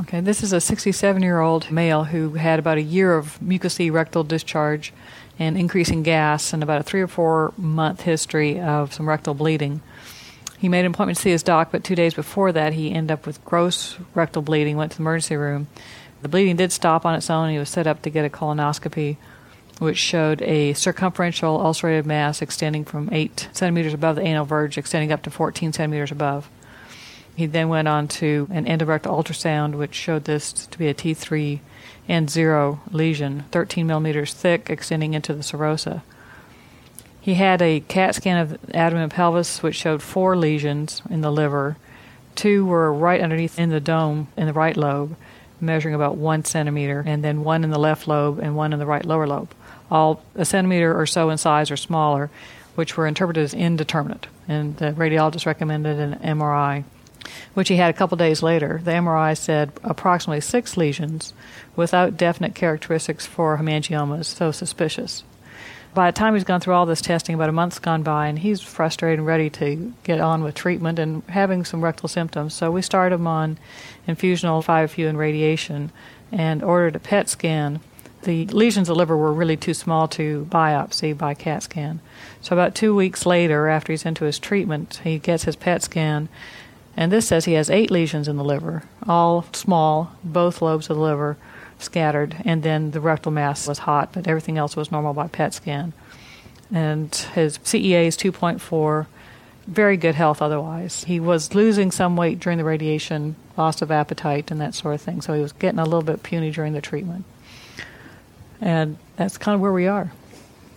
Okay, this is a 67 year old male who had about a year of mucousy rectal discharge and increasing gas and about a three or four month history of some rectal bleeding. He made an appointment to see his doc, but two days before that, he ended up with gross rectal bleeding, went to the emergency room. The bleeding did stop on its own. He was set up to get a colonoscopy, which showed a circumferential ulcerated mass extending from 8 centimeters above the anal verge, extending up to 14 centimeters above. He then went on to an endorectal ultrasound, which showed this to be a T3 N0 lesion, 13 millimeters thick, extending into the serosa. He had a CAT scan of abdomen and pelvis, which showed four lesions in the liver. Two were right underneath in the dome in the right lobe, measuring about one centimeter, and then one in the left lobe and one in the right lower lobe, all a centimeter or so in size or smaller, which were interpreted as indeterminate. And the radiologist recommended an MRI which he had a couple days later. The MRI said approximately six lesions without definite characteristics for hemangiomas, so suspicious. By the time he's gone through all this testing, about a month's gone by, and he's frustrated and ready to get on with treatment and having some rectal symptoms. So we started him on infusional 5-FU and radiation and ordered a PET scan. The lesions of the liver were really too small to biopsy by CAT scan. So about two weeks later, after he's into his treatment, he gets his PET scan and this says he has eight lesions in the liver, all small, both lobes of the liver scattered, and then the rectal mass was hot, but everything else was normal by PET scan. And his CEA is 2.4, very good health otherwise. He was losing some weight during the radiation, loss of appetite, and that sort of thing, so he was getting a little bit puny during the treatment. And that's kind of where we are.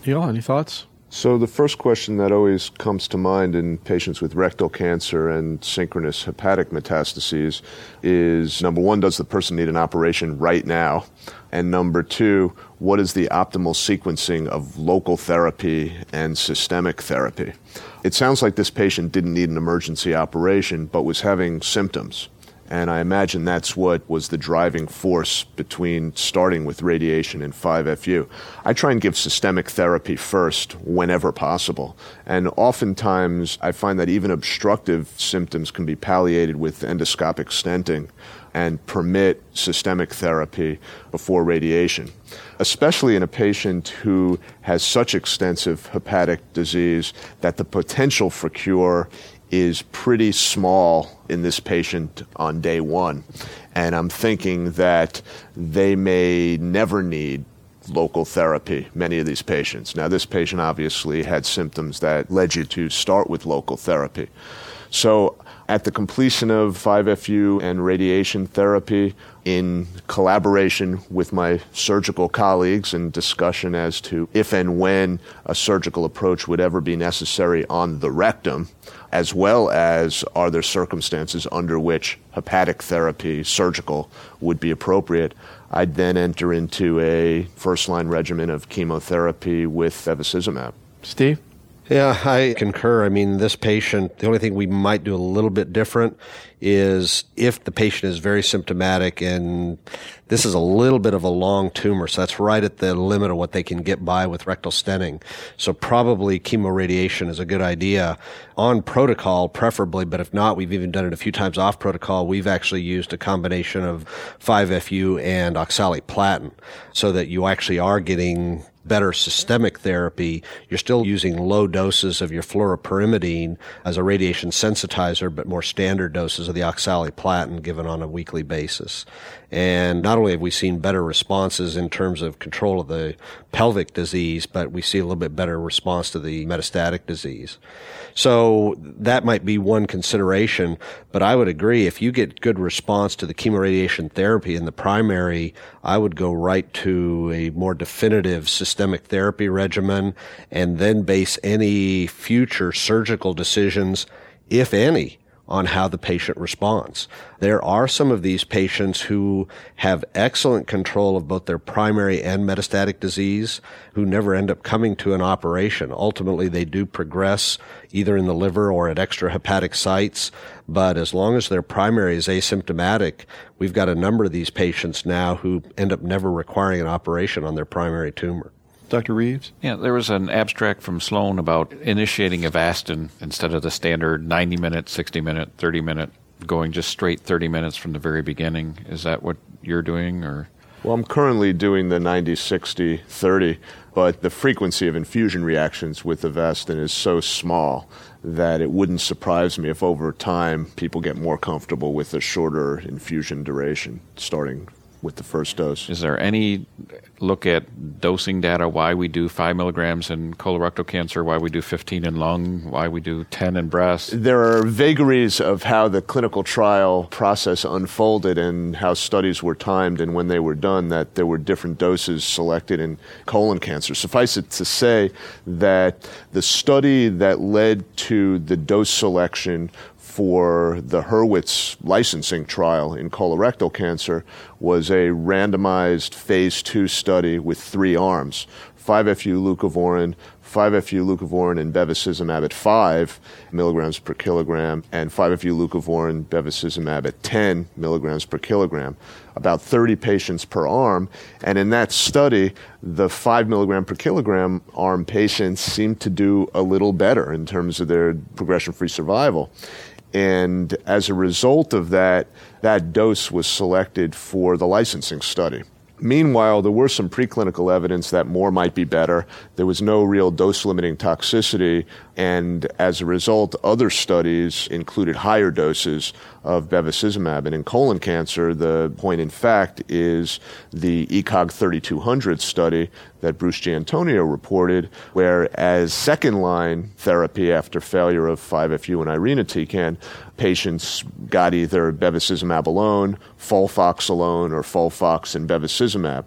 Neil, any thoughts? So, the first question that always comes to mind in patients with rectal cancer and synchronous hepatic metastases is number one, does the person need an operation right now? And number two, what is the optimal sequencing of local therapy and systemic therapy? It sounds like this patient didn't need an emergency operation, but was having symptoms. And I imagine that's what was the driving force between starting with radiation and 5FU. I try and give systemic therapy first whenever possible. And oftentimes I find that even obstructive symptoms can be palliated with endoscopic stenting and permit systemic therapy before radiation, especially in a patient who has such extensive hepatic disease that the potential for cure is pretty small in this patient on day one. And I'm thinking that they may never need local therapy, many of these patients. Now, this patient obviously had symptoms that led you to start with local therapy. So, at the completion of 5FU and radiation therapy, in collaboration with my surgical colleagues and discussion as to if and when a surgical approach would ever be necessary on the rectum, as well as are there circumstances under which hepatic therapy, surgical, would be appropriate. I'd then enter into a first line regimen of chemotherapy with bevacizumab. Steve? Yeah, I concur. I mean, this patient, the only thing we might do a little bit different is if the patient is very symptomatic and this is a little bit of a long tumor. So that's right at the limit of what they can get by with rectal stenting. So probably chemoradiation is a good idea on protocol, preferably. But if not, we've even done it a few times off protocol. We've actually used a combination of 5FU and oxaliplatin so that you actually are getting better systemic therapy, you're still using low doses of your fluoropyrimidine as a radiation sensitizer, but more standard doses of the oxaliplatin given on a weekly basis. And not only have we seen better responses in terms of control of the pelvic disease, but we see a little bit better response to the metastatic disease. So that might be one consideration, but I would agree if you get good response to the chemoradiation therapy in the primary, I would go right to a more definitive systemic therapy regimen and then base any future surgical decisions, if any, on how the patient responds. There are some of these patients who have excellent control of both their primary and metastatic disease who never end up coming to an operation. Ultimately, they do progress either in the liver or at extrahepatic sites. But as long as their primary is asymptomatic, we've got a number of these patients now who end up never requiring an operation on their primary tumor. Dr. Reeves? Yeah, there was an abstract from Sloan about initiating Avastin instead of the standard 90 minute, 60 minute, 30 minute going just straight 30 minutes from the very beginning. Is that what you're doing or? Well, I'm currently doing the 90 60 30, but the frequency of infusion reactions with Avastin is so small that it wouldn't surprise me if over time people get more comfortable with a shorter infusion duration starting with the first dose. Is there any look at dosing data? Why we do five milligrams in colorectal cancer? Why we do 15 in lung? Why we do 10 in breast? There are vagaries of how the clinical trial process unfolded and how studies were timed and when they were done. That there were different doses selected in colon cancer. Suffice it to say that the study that led to the dose selection for the Hurwitz licensing trial in colorectal cancer was a randomized phase two study with three arms 5-FU leucovorin, 5-FU leucovorin and bevacizumab at 5 milligrams per kilogram, and 5-FU leucovorin bevacizumab at 10 milligrams per kilogram. About 30 patients per arm. And in that study, the 5 milligram per kilogram arm patients seemed to do a little better in terms of their progression free survival. And as a result of that, that dose was selected for the licensing study. Meanwhile, there were some preclinical evidence that more might be better. There was no real dose limiting toxicity, and as a result, other studies included higher doses of bevacizumab. And in colon cancer, the point in fact is the ECOG 3200 study that Bruce Giantonio reported, where as second line therapy after failure of 5FU and irinotecan, patients got either bevacizumab alone, FOLFOX alone, or FOLFOX and bevacizumab.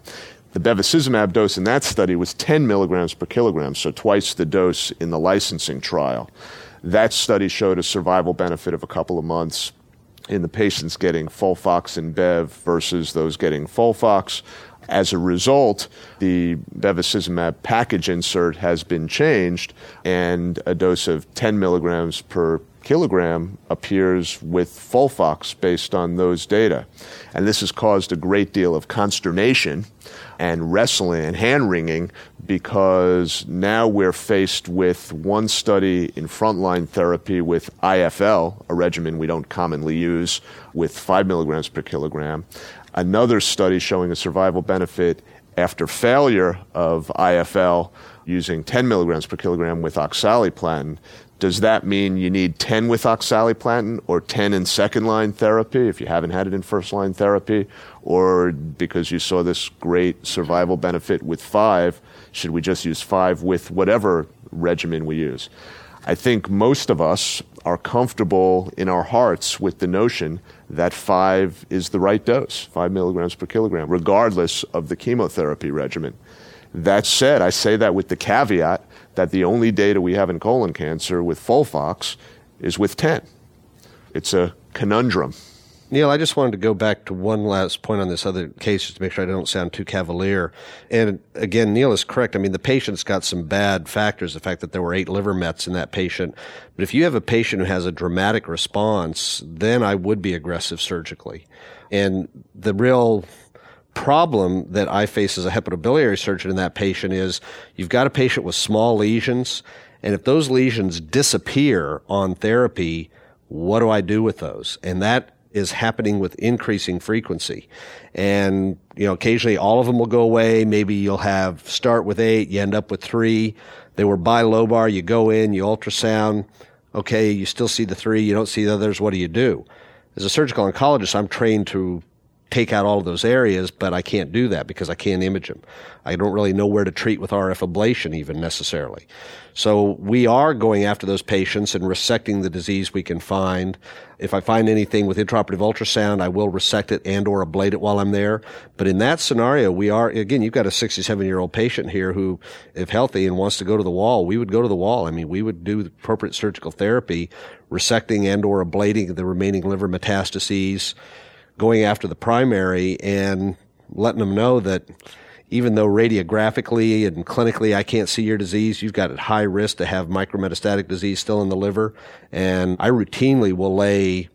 The bevacizumab dose in that study was 10 milligrams per kilogram, so twice the dose in the licensing trial. That study showed a survival benefit of a couple of months in the patients getting FOLFOX and Bev versus those getting FOLFOX. As a result, the bevacizumab package insert has been changed, and a dose of 10 milligrams per kilogram appears with FOLFOX based on those data. And this has caused a great deal of consternation and wrestling and hand wringing because now we're faced with one study in frontline therapy with IFL, a regimen we don't commonly use, with 5 milligrams per kilogram, another study showing a survival benefit after failure of IFL using 10 milligrams per kilogram with oxaliplatin. Does that mean you need 10 with oxaliplatin or 10 in second line therapy if you haven't had it in first line therapy? Or because you saw this great survival benefit with five, should we just use five with whatever regimen we use? I think most of us are comfortable in our hearts with the notion that five is the right dose, five milligrams per kilogram, regardless of the chemotherapy regimen. That said, I say that with the caveat that the only data we have in colon cancer with FOLFOX is with 10. It's a conundrum. Neil, I just wanted to go back to one last point on this other case just to make sure I don't sound too cavalier. And again, Neil is correct. I mean, the patient's got some bad factors, the fact that there were eight liver mets in that patient. But if you have a patient who has a dramatic response, then I would be aggressive surgically. And the real problem that I face as a hepatobiliary surgeon in that patient is you've got a patient with small lesions, and if those lesions disappear on therapy, what do I do with those? And that is happening with increasing frequency. And, you know, occasionally all of them will go away. Maybe you'll have start with eight, you end up with three. They were bilobar, you go in, you ultrasound. Okay, you still see the three, you don't see the others. What do you do? As a surgical oncologist, I'm trained to take out all of those areas, but I can't do that because I can't image them. I don't really know where to treat with RF ablation even necessarily. So we are going after those patients and resecting the disease we can find. If I find anything with intraoperative ultrasound, I will resect it and or ablate it while I'm there. But in that scenario, we are, again, you've got a 67 year old patient here who, if healthy and wants to go to the wall, we would go to the wall. I mean, we would do the appropriate surgical therapy, resecting and or ablating the remaining liver metastases, going after the primary and letting them know that even though radiographically and clinically I can't see your disease, you've got a high risk to have micrometastatic disease still in the liver. And I routinely will lay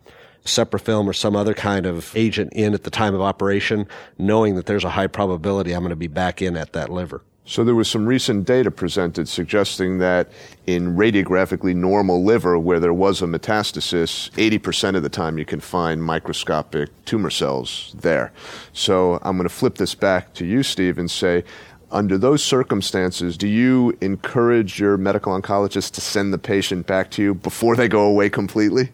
Seprafilm or some other kind of agent in at the time of operation, knowing that there's a high probability I'm going to be back in at that liver. So there was some recent data presented suggesting that in radiographically normal liver where there was a metastasis, 80% of the time you can find microscopic tumor cells there. So I'm going to flip this back to you, Steve, and say, under those circumstances, do you encourage your medical oncologist to send the patient back to you before they go away completely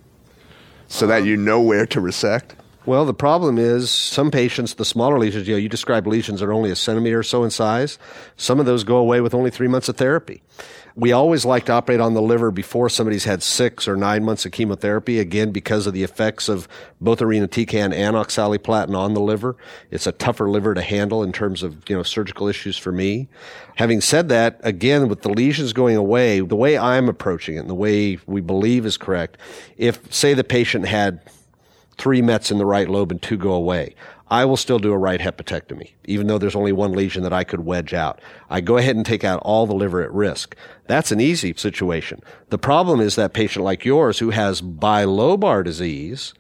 so that um, you know where to resect? Well, the problem is some patients, the smaller lesions, you know, you describe lesions that are only a centimeter or so in size. Some of those go away with only three months of therapy. We always like to operate on the liver before somebody's had six or nine months of chemotherapy, again, because of the effects of both irinotecan and oxaliplatin on the liver. It's a tougher liver to handle in terms of, you know, surgical issues for me. Having said that, again, with the lesions going away, the way I'm approaching it and the way we believe is correct, if, say, the patient had three Mets in the right lobe and two go away. I will still do a right hepatectomy, even though there's only one lesion that I could wedge out. I go ahead and take out all the liver at risk. That's an easy situation. The problem is that patient like yours who has bilobar disease,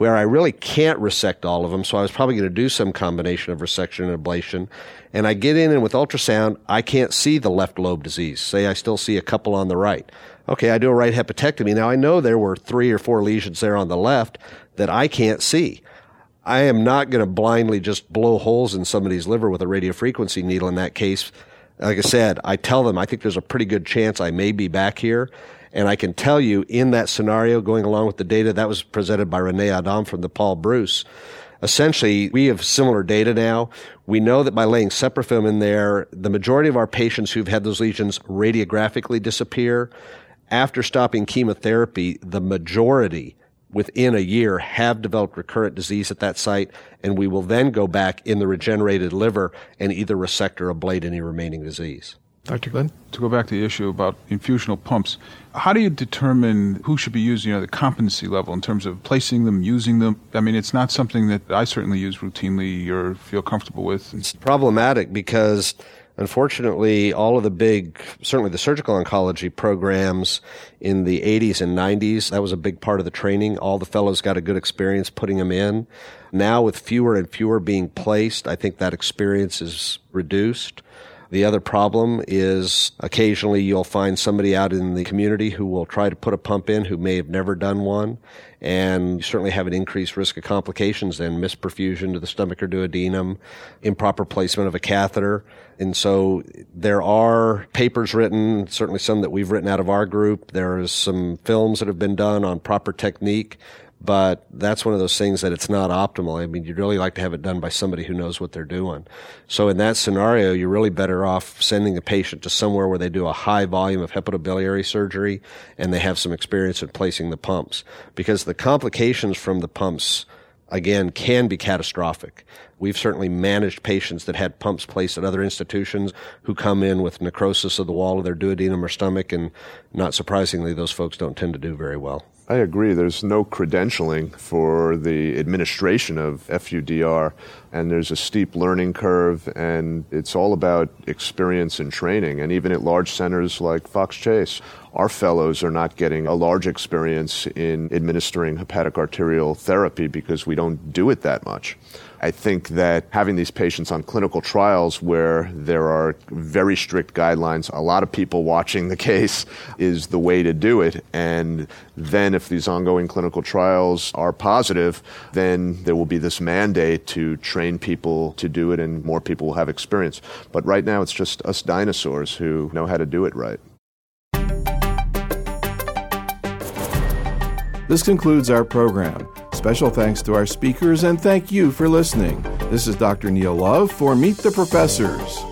where I really can't resect all of them, so I was probably going to do some combination of resection and ablation. And I get in and with ultrasound, I can't see the left lobe disease. Say I still see a couple on the right. Okay, I do a right hepatectomy. Now I know there were three or four lesions there on the left that I can't see. I am not going to blindly just blow holes in somebody's liver with a radiofrequency needle in that case. Like I said, I tell them I think there's a pretty good chance I may be back here. And I can tell you in that scenario, going along with the data that was presented by Rene Adam from the Paul Brousse, essentially we have similar data now. We know that by laying separate in there, the majority of our patients who've had those lesions radiographically disappear. After stopping chemotherapy, the majority within a year have developed recurrent disease at that site, and we will then go back in the regenerated liver and either resect or ablate any remaining disease. Dr. Glenn? To go back to the issue about infusional pumps, how do you determine who should be using, you know, the competency level in terms of placing them, using them? I mean, it's not something that I certainly use routinely or feel comfortable with. It's problematic because Unfortunately, all of the big, certainly the surgical oncology programs in the 80s and 90s, that was a big part of the training. All the fellows got a good experience putting them in. Now, with fewer and fewer being placed, I think that experience is reduced. The other problem is occasionally you'll find somebody out in the community who will try to put a pump in who may have never done one. And you certainly have an increased risk of complications and misperfusion to the stomach or duodenum, improper placement of a catheter. And so there are papers written, certainly some that we've written out of our group. There's some films that have been done on proper technique, but that's one of those things that it's not optimal. I mean, you'd really like to have it done by somebody who knows what they're doing. So in that scenario, you're really better off sending the patient to somewhere where they do a high volume of hepatobiliary surgery and they have some experience in placing the pumps because the complications from the pumps again, can be catastrophic. We've certainly managed patients that had pumps placed at other institutions who come in with necrosis of the wall of their duodenum or stomach, and not surprisingly, those folks don't tend to do very well. I agree. There's no credentialing for the administration of FUDR, and there's a steep learning curve, and it's all about experience and training. And even at large centers like Fox Chase, our fellows are not getting a large experience in administering hepatic arterial therapy because we don't do it that much. I think that having these patients on clinical trials where there are very strict guidelines, a lot of people watching the case is the way to do it. And then if these ongoing clinical trials are positive, then there will be this mandate to train people to do it and more people will have experience. But right now it's just us dinosaurs who know how to do it right. This concludes our program. Special thanks to our speakers and thank you for listening. This is Dr. Neil Love for Meet the Professors.